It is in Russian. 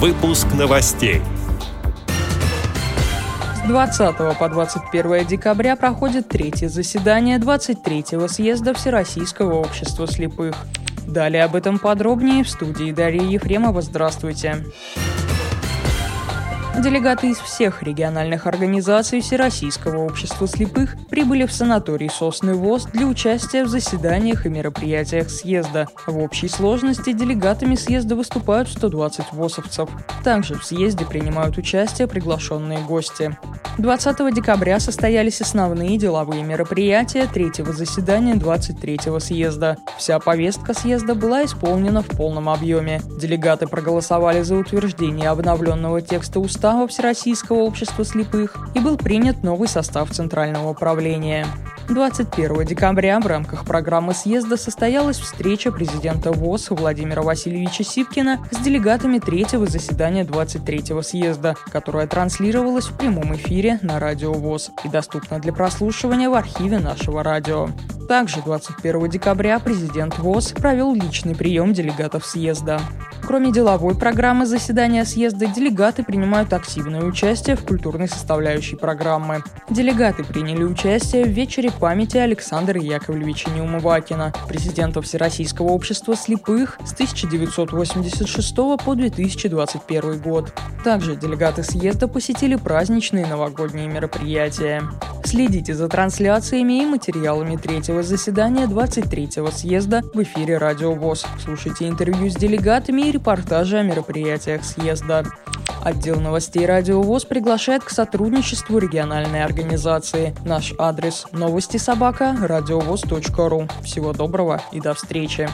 Выпуск новостей. С 20 по 21 декабря проходит третье заседание 23-го съезда Всероссийского общества слепых. Далее об этом подробнее в студии Дарья Ефремова. Здравствуйте. Здравствуйте. Делегаты из всех региональных организаций Всероссийского общества слепых прибыли в санаторий «Сосны ВОЗ» для участия в заседаниях и мероприятиях съезда. В общей сложности делегатами съезда выступают 120 ВОСовцев. Также в съезде принимают участие приглашенные гости. 20 декабря состоялись основные деловые мероприятия третьего заседания 23-го съезда. Вся повестка съезда была исполнена в полном объеме. Делегаты проголосовали за утверждение обновленного текста устава устава Всероссийского общества слепых и был принят новый состав Центрального управления. 21 декабря в рамках программы съезда состоялась встреча президента ВОЗ Владимира Васильевича Сипкина с делегатами третьего заседания 23-го съезда, которая транслировалась в прямом эфире на радио ВОЗ и доступна для прослушивания в архиве нашего радио. Также 21 декабря президент ВОЗ провел личный прием делегатов съезда. Кроме деловой программы заседания съезда, делегаты принимают активное участие в культурной составляющей программы. Делегаты приняли участие в вечере памяти Александра Яковлевича Неумывакина, президента Всероссийского общества слепых с 1986 по 2021 год. Также делегаты съезда посетили праздничные новогодние мероприятия. Следите за трансляциями и материалами третьего заседания 23-го съезда в эфире Радио ВОЗ. Слушайте интервью с делегатами и репортажи о мероприятиях съезда. Отдел новостей «Радио ВОЗ» приглашает к сотрудничеству региональной организации. Наш адрес – новости собака радиовоз.ру. Всего доброго и до встречи.